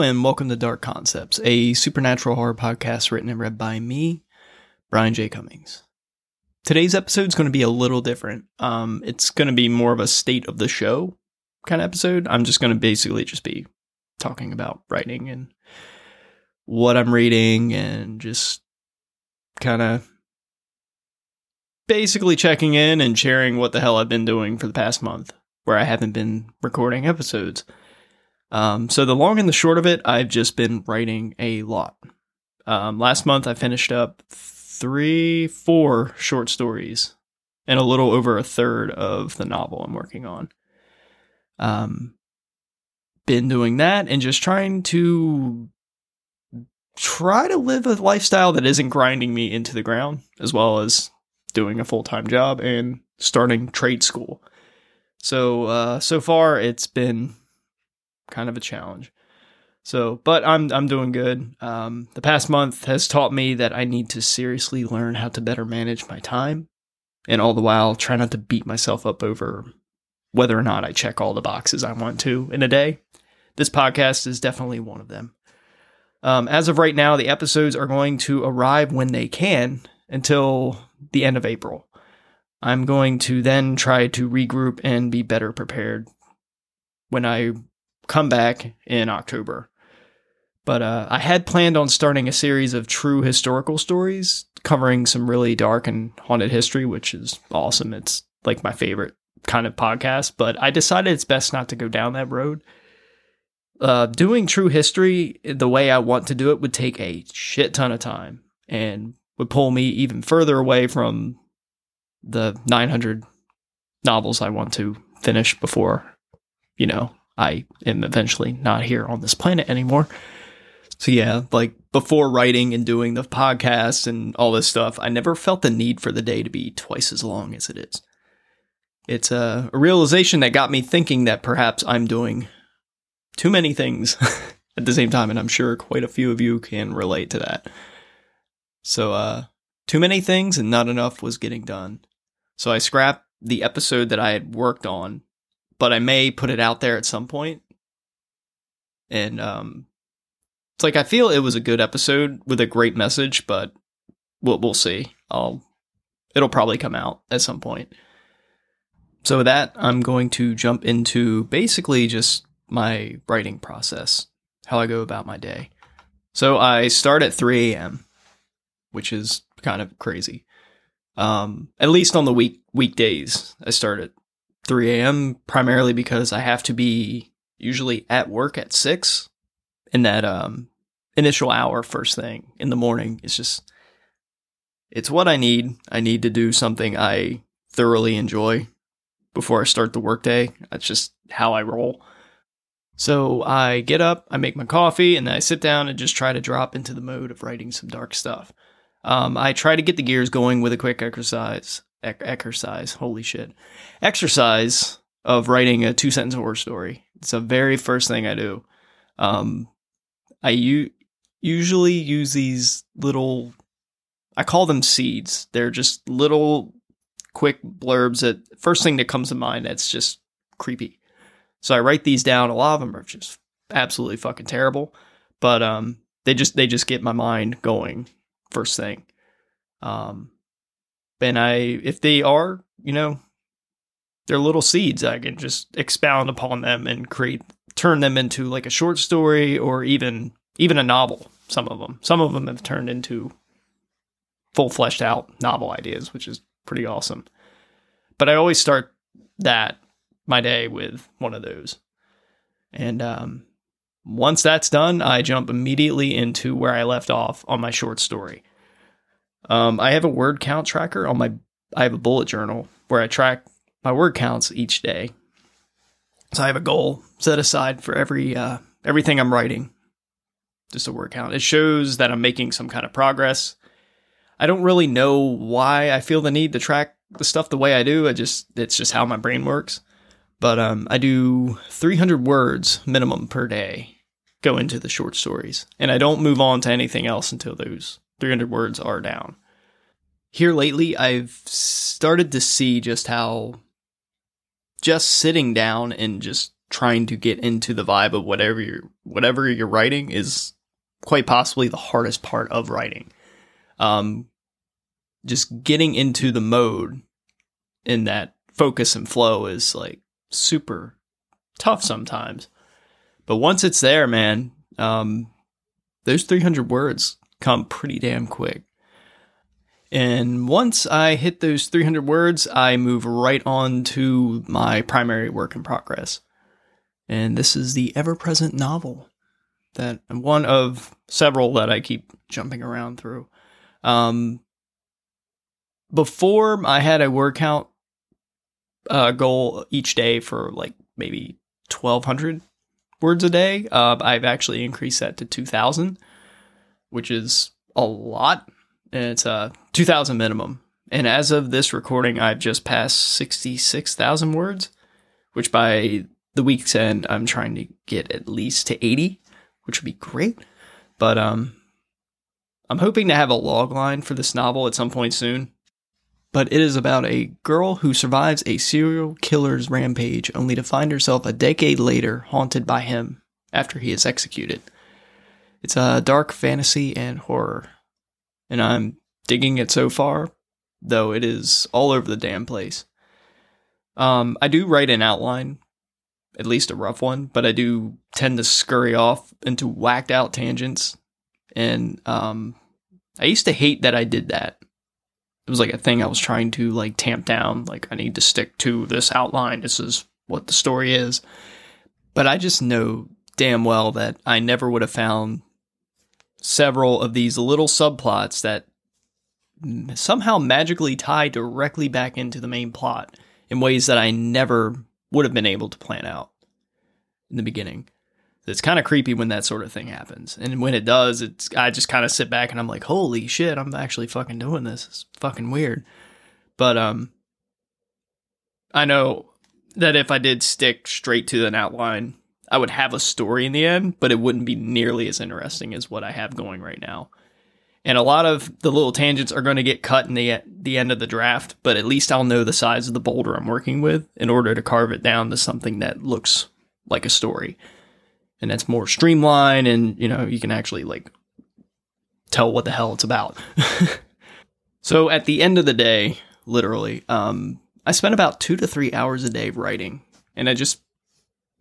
And welcome to Dark Concepts, a supernatural horror podcast written and read by me, Brian J. Cummings. Today's episode is going to be a little different. Um, it's going to be more of a state of the show kind of episode. I'm just going to basically just be talking about writing and what I'm reading and just kind of basically checking in and sharing what the hell I've been doing for the past month where I haven't been recording episodes. Um, so the long and the short of it, I've just been writing a lot. Um, last month, I finished up three, four short stories, and a little over a third of the novel I'm working on. Um, been doing that and just trying to try to live a lifestyle that isn't grinding me into the ground, as well as doing a full time job and starting trade school. So uh, so far, it's been kind of a challenge. So, but I'm I'm doing good. Um, the past month has taught me that I need to seriously learn how to better manage my time, and all the while try not to beat myself up over whether or not I check all the boxes I want to in a day. This podcast is definitely one of them. Um, as of right now, the episodes are going to arrive when they can until the end of April. I'm going to then try to regroup and be better prepared when I come back in October. But uh, I had planned on starting a series of true historical stories covering some really dark and haunted history, which is awesome. It's like my favorite kind of podcast, but I decided it's best not to go down that road. Uh, doing true history the way I want to do it would take a shit ton of time and would pull me even further away from the 900 novels I want to finish before, you know, I am eventually not here on this planet anymore. So yeah, like before writing and doing the podcast and all this stuff, I never felt the need for the day to be twice as long as it is. It's a, realization that got me thinking that perhaps I'm doing too many things at the same time, and I'm sure quite a few of you can relate to that. So, uh, too many things and not enough was getting done. So I scrapped the episode that I had worked on, but I may put it out there at some point. And um, it's like I feel it was a good episode with a great message, but we'll we'll see. I'll it'll probably come out at some point. So with that, I'm going to jump into basically just my writing process, how I go about my day. So I start at 3 a.m., which is kind of crazy. Um, at least on the week weekdays, I start at 3 a.m. primarily because I have to be usually at work at six, and that um, initial hour first thing in the morning is just it's what I need. I need to do something I thoroughly enjoy before I start the workday. That's just how I roll. So I get up, I make my coffee, and then I sit down and just try to drop into the mode of writing some dark stuff. Um, I try to get the gears going with a quick exercise. Exercise, holy shit, exercise of writing a two sentence horror story. It's the very first thing I do. Um, I u- usually use these little, I call them seeds. They're just little quick blurbs that first thing that comes to mind that's just creepy. So I write these down. A lot of them are just absolutely fucking terrible, but um, they just they just get my mind going first thing. Um, and I if they are you know they're little seeds, I can just expound upon them and create turn them into like a short story or even even a novel. Some of them, some of them have turned into full fleshed out novel ideas, which is pretty awesome. But I always start that my day with one of those. And um, once that's done, I jump immediately into where I left off on my short story. Um, I have a word count tracker on my. I have a bullet journal where I track my word counts each day. So I have a goal set aside for every uh, everything I'm writing. Just a word count. It shows that I'm making some kind of progress. I don't really know why I feel the need to track the stuff the way I do. I just it's just how my brain works. But um, I do 300 words minimum per day go into the short stories, and I don't move on to anything else until those 300 words are down. Here lately, I've started to see just how just sitting down and just trying to get into the vibe of whatever you're whatever you're writing is quite possibly the hardest part of writing. Um, just getting into the mode in that focus and flow is like super tough sometimes. But once it's there, man, um, those 300 words come pretty damn quick. And once I hit those 300 words, I move right on to my primary work in progress. And this is the ever present novel that one of several that I keep jumping around through. Um, before I had a word count uh, goal each day for like maybe 1200 words a day. Uh, I've actually increased that to 2000, which is a lot. And it's uh, 2000 minimum. And as of this recording, I've just passed 66,000 words, which by the week's end, I'm trying to get at least to 80, which would be great. But um, I'm hoping to have a log line for this novel at some point soon. But it is about a girl who survives a serial killer's rampage only to find herself a decade later haunted by him after he is executed. It's a dark fantasy and horror. And I'm digging it so far, though it is all over the damn place. Um, I do write an outline at least a rough one, but I do tend to scurry off into whacked out tangents. And um, I used to hate that I did that. It was like a thing I was trying to like tamp down. Like I need to stick to this outline. This is what the story is. But I just know damn well that I never would have found several of these little subplots that somehow magically tie directly back into the main plot in ways that I never would have been able to plan out in the beginning. It's kind of creepy when that sort of thing happens. And when it does, it's I just kind of sit back and I'm like, "Holy shit, I'm actually fucking doing this. It's fucking weird." But um I know that if I did stick straight to an outline, I would have a story in the end, but it wouldn't be nearly as interesting as what I have going right now. And a lot of the little tangents are going to get cut in the the end of the draft, but at least I'll know the size of the boulder I'm working with in order to carve it down to something that looks like a story. And that's more streamlined and, you know, you can actually like tell what the hell it's about. so at the end of the day, literally, um, I spent about two to three hours a day writing. And I just,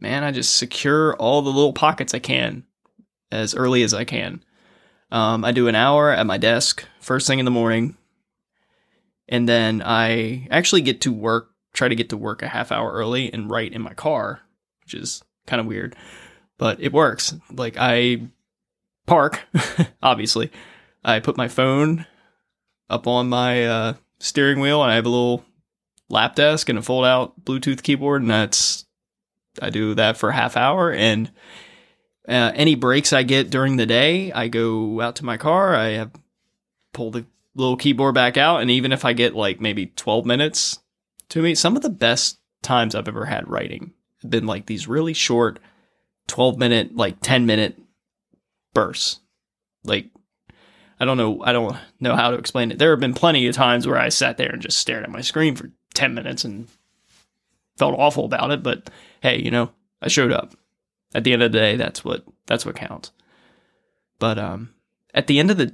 man, I just secure all the little pockets I can as early as I can. Um, I do an hour at my desk first thing in the morning, and then I actually get to work. Try to get to work a half hour early and write in my car, which is kind of weird, but it works. Like I park, obviously. I put my phone up on my uh, steering wheel, and I have a little lap desk and a fold out Bluetooth keyboard, and that's I do that for a half hour and uh, any breaks I get during the day, I go out to my car. I have pull the little keyboard back out, and even if I get like maybe twelve minutes to me, some of the best times I've ever had writing have been like these really short, twelve minute, like ten minute bursts. Like I don't know, I don't know how to explain it. There have been plenty of times where I sat there and just stared at my screen for ten minutes and felt awful about it, but hey, you know, I showed up at the end of the day, that's what that's what counts. But um, at the end of the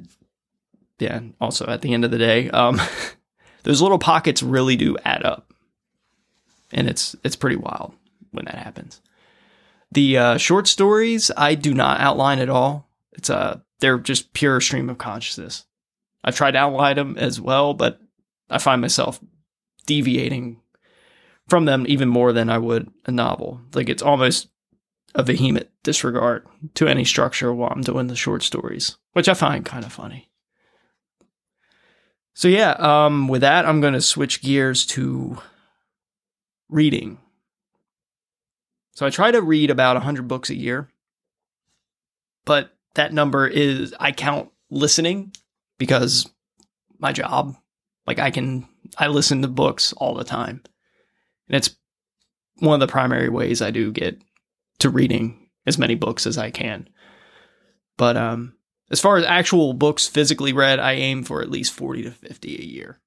yeah, also at the end of the day, um, those little pockets really do add up, and it's it's pretty wild when that happens. The uh, short stories I do not outline at all. It's a uh, they're just pure stream of consciousness. I've tried to outline them as well, but I find myself deviating from them even more than I would a novel. Like it's almost a vehement disregard to any structure while I'm doing the short stories, which I find kind of funny. So yeah, um, with that, I'm going to switch gears to reading. So I try to read about 100 books a year, but that number is I count listening because my job, like I can I listen to books all the time. And it's one of the primary ways I do get to reading as many books as I can. But um, as far as actual books physically read, I aim for at least 40 to 50 a year.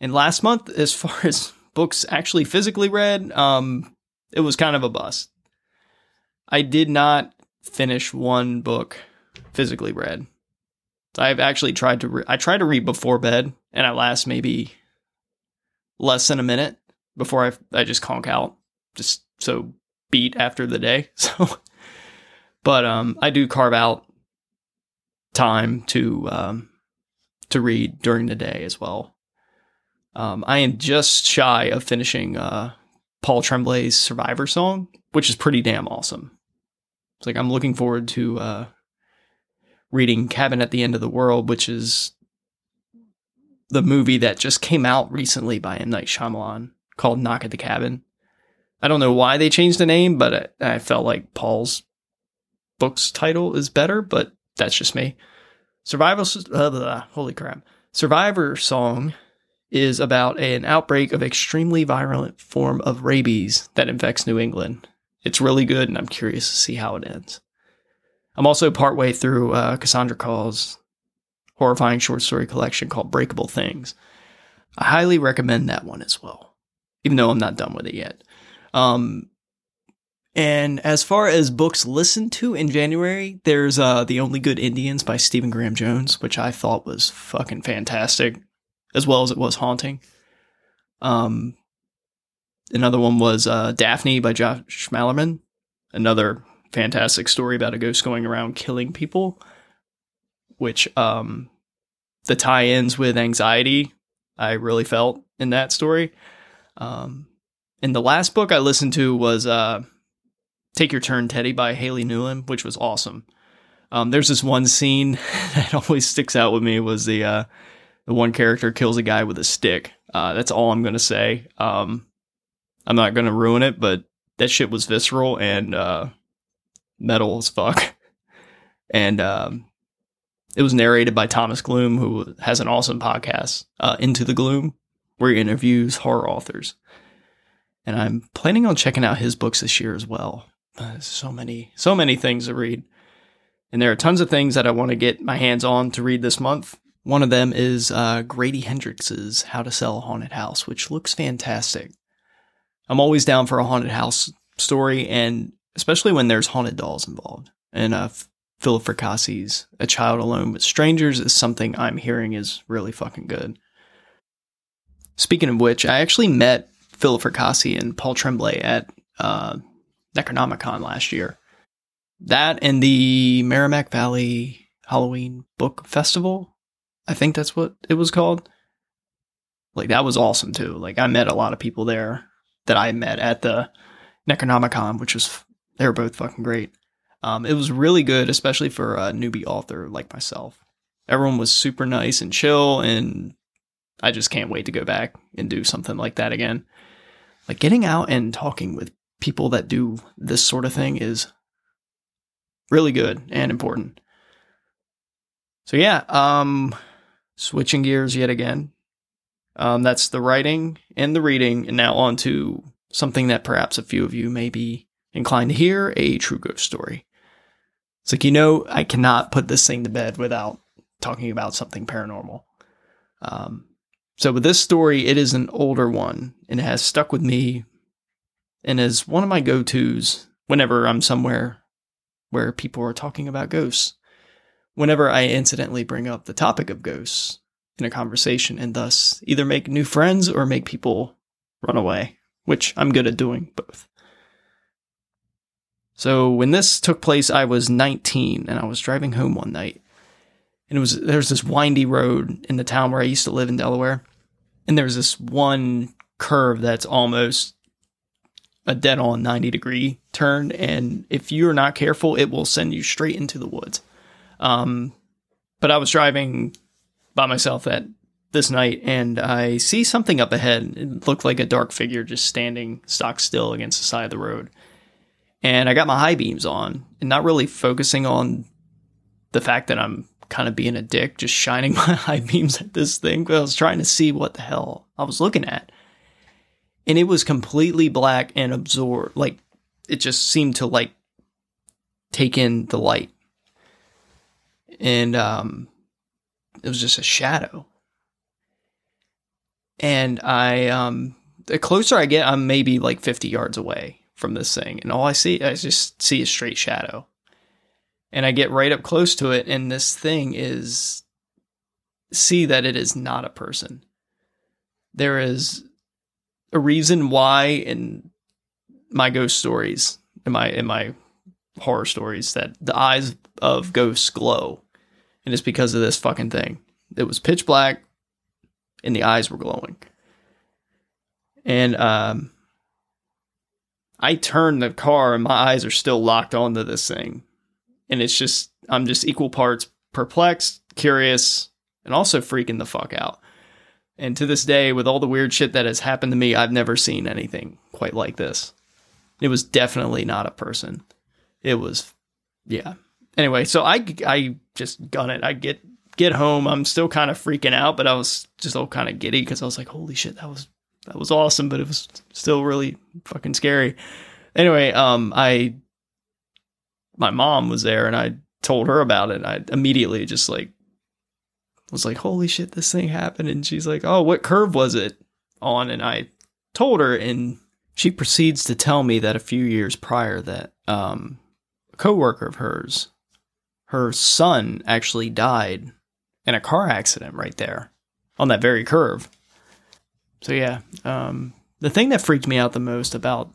And last month, as far as books actually physically read, um, it was kind of a bust. I did not finish one book physically read. I've actually tried to re- I try to read before bed and I last maybe less than a minute before I I just conk out just so beat after the day. So but um I do carve out time to um to read during the day as well. Um I am just shy of finishing uh Paul Tremblay's Survivor song, which is pretty damn awesome. It's like I'm looking forward to uh reading Cabin at the End of the World, which is the movie that just came out recently by M. Night Shyamalan called Knock at the Cabin. I don't know why they changed the name, but I, felt like Paul's book's title is better, but that's just me. Survival, uh, holy crap. Survivor Song is about an outbreak of extremely virulent form of rabies that infects New England. It's really good, and I'm curious to see how it ends. I'm also partway through uh, Cassandra Khaw's horrifying short story collection called Breakable Things. I highly recommend that one as well, even though I'm not done with it yet. Um, and as far as books listened to in January, there's uh, The Only Good Indians by Stephen Graham Jones, which I thought was fucking fantastic, as well as it was haunting. Um, another one was uh, Daphne by Josh Malerman, another fantastic story about a ghost going around killing people, which um, the tie-ins with anxiety I really felt in that story. Um, and the last book I listened to was uh, Take Your Turn, Teddy by Haley Newland, which was awesome. Um, there's this one scene that always sticks out with me was the uh, the one character kills a guy with a stick. Uh, that's all I'm gonna say. Um, I'm not gonna ruin it, but that shit was visceral and uh, metal as fuck. And um, it was narrated by Thomas Gloom, who has an awesome podcast, uh, Into the Gloom, where he interviews horror authors. And I'm planning on checking out his books this year as well. Uh, so many, so many things to read. And there are tons of things that I want to get my hands on to read this month. One of them is uh, Grady Hendrix's How to Sell a Haunted House, which looks fantastic. I'm always down for a haunted house story, and especially when there's haunted dolls involved. And uh, Philip Fracassi's A Child Alone with Strangers is something I'm hearing is really fucking good. Speaking of which, I actually met Philip Fracassi and Paul Tremblay at uh, Necronomicon last year. That and the Merrimack Valley Halloween Book Festival, I think that's what it was called. Like that was awesome too. Like I met a lot of people there that I met at the Necronomicon, which was they were both fucking great. Um, it was really good, especially for a newbie author like myself. Everyone was super nice and chill, and I just can't wait to go back and do something like that again. Like getting out and talking with people that do this sort of thing is really good and important. So yeah, um, switching gears yet again. Um, that's the writing and the reading, and now on to something that perhaps a few of you may be inclined to hear a true ghost story. It's like, you know, I cannot put this thing to bed without talking about something paranormal. Um, so, with this story, it is an older one and it has stuck with me and is one of my go tos whenever I'm somewhere where people are talking about ghosts. Whenever I incidentally bring up the topic of ghosts in a conversation and thus either make new friends or make people run away, which I'm good at doing both. So when this took place, I was 19 and I was driving home one night. And it was there's this windy road in the town where I used to live in Delaware. And there's this one curve that's almost a dead on 90 degree turn. And if you're not careful, it will send you straight into the woods. Um, but I was driving by myself that this night and I see something up ahead. It looked like a dark figure just standing stock still against the side of the road and I got my high beams on and not really focusing on the fact that I'm kind of being a dick, just shining my high beams at this thing. But I was trying to see what the hell I was looking at. And it was completely black and absorbed. Like, it just seemed to, like, take in the light. And, um, it was just a shadow. And I, um, the closer I get, I'm maybe like 50 yards away from this thing, and all I see, I just see a straight shadow. And I get right up close to it, and this thing is see that it is not a person. There is a reason why in my ghost stories, in my in my horror stories, that the eyes of ghosts glow, and it's because of this fucking thing. It was pitch black, and the eyes were glowing. And um, I turn the car, and my eyes are still locked onto this thing, and it's just I'm just equal parts perplexed, curious, and also freaking the fuck out. And to this day, with all the weird shit that has happened to me, I've never seen anything quite like this. It was definitely not a person. It was, yeah. Anyway, so I I just gun it. I get get home. I'm still kind of freaking out, but I was just all kind of giddy because I was like, holy shit, that was that was awesome, but it was still really fucking scary. Anyway, um, I my mom was there and I told her about it. I immediately just like was like, holy shit, this thing happened. And she's like, oh, what curve was it on? And I told her, and she proceeds to tell me that a few years prior that um, a coworker of hers, her son actually died in a car accident right there on that very curve. So yeah, um, the thing that freaked me out the most about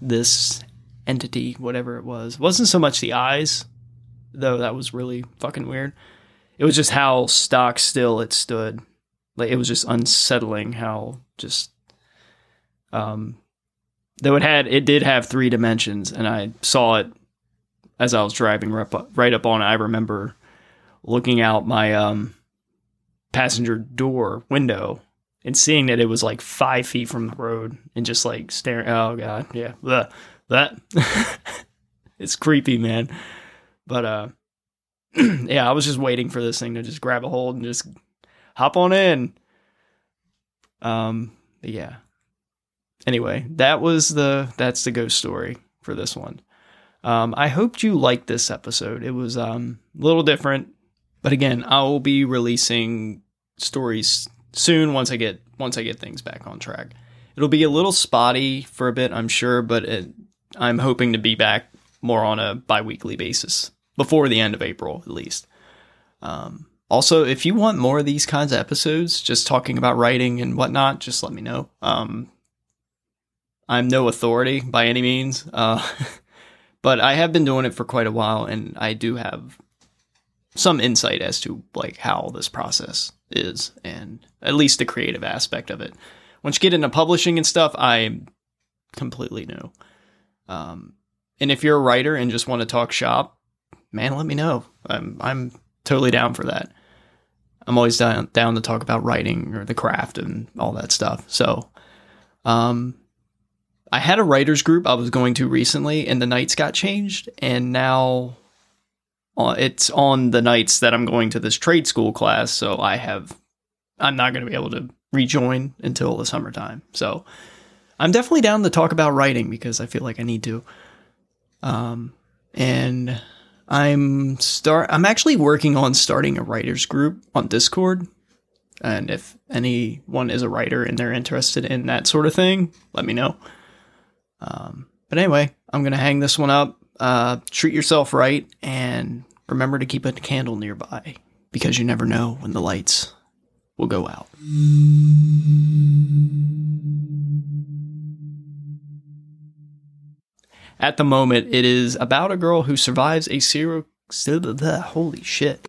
this entity, whatever it was, wasn't so much the eyes, though that was really fucking weird it was just how stock still it stood. Like it was just unsettling how just um though it had it did have three dimensions and I saw it as I was driving right up, right up on it. I remember looking out my um passenger door window and seeing that it was like five feet from the road and just like staring oh god yeah. That it's creepy man but uh yeah, I was just waiting for this thing to just grab a hold and just hop on in. Um, yeah. Anyway, that was the that's the ghost story for this one. Um, I hoped you liked this episode. It was um, a little different, but again, I will be releasing stories soon once I get once I get things back on track. It'll be a little spotty for a bit, I'm sure, but it, I'm hoping to be back more on a bi-weekly basis before the end of April, at least. Um, also, if you want more of these kinds of episodes, just talking about writing and whatnot, just let me know. Um, I'm no authority by any means, uh, but I have been doing it for quite a while, and I do have some insight as to like how this process is, and at least the creative aspect of it. Once you get into publishing and stuff, I'm completely new. Um, and if you're a writer and just want to talk shop, man, let me know. I'm I'm totally down for that. I'm always down down to talk about writing or the craft and all that stuff. So, um, I had a writers group I was going to recently, and the nights got changed, and now uh, it's on the nights that I'm going to this trade school class. So I have, I'm not going to be able to rejoin until the summertime. So I'm definitely down to talk about writing because I feel like I need to. Um, and I'm start I'm actually working on starting a writers group on Discord. And if anyone is a writer and they're interested in that sort of thing, let me know. Um, but anyway, I'm to hang this one up. Uh, treat yourself right and remember to keep a candle nearby because you never know when the lights will go out. At the moment, it is about a girl who survives a serial. Holy shit.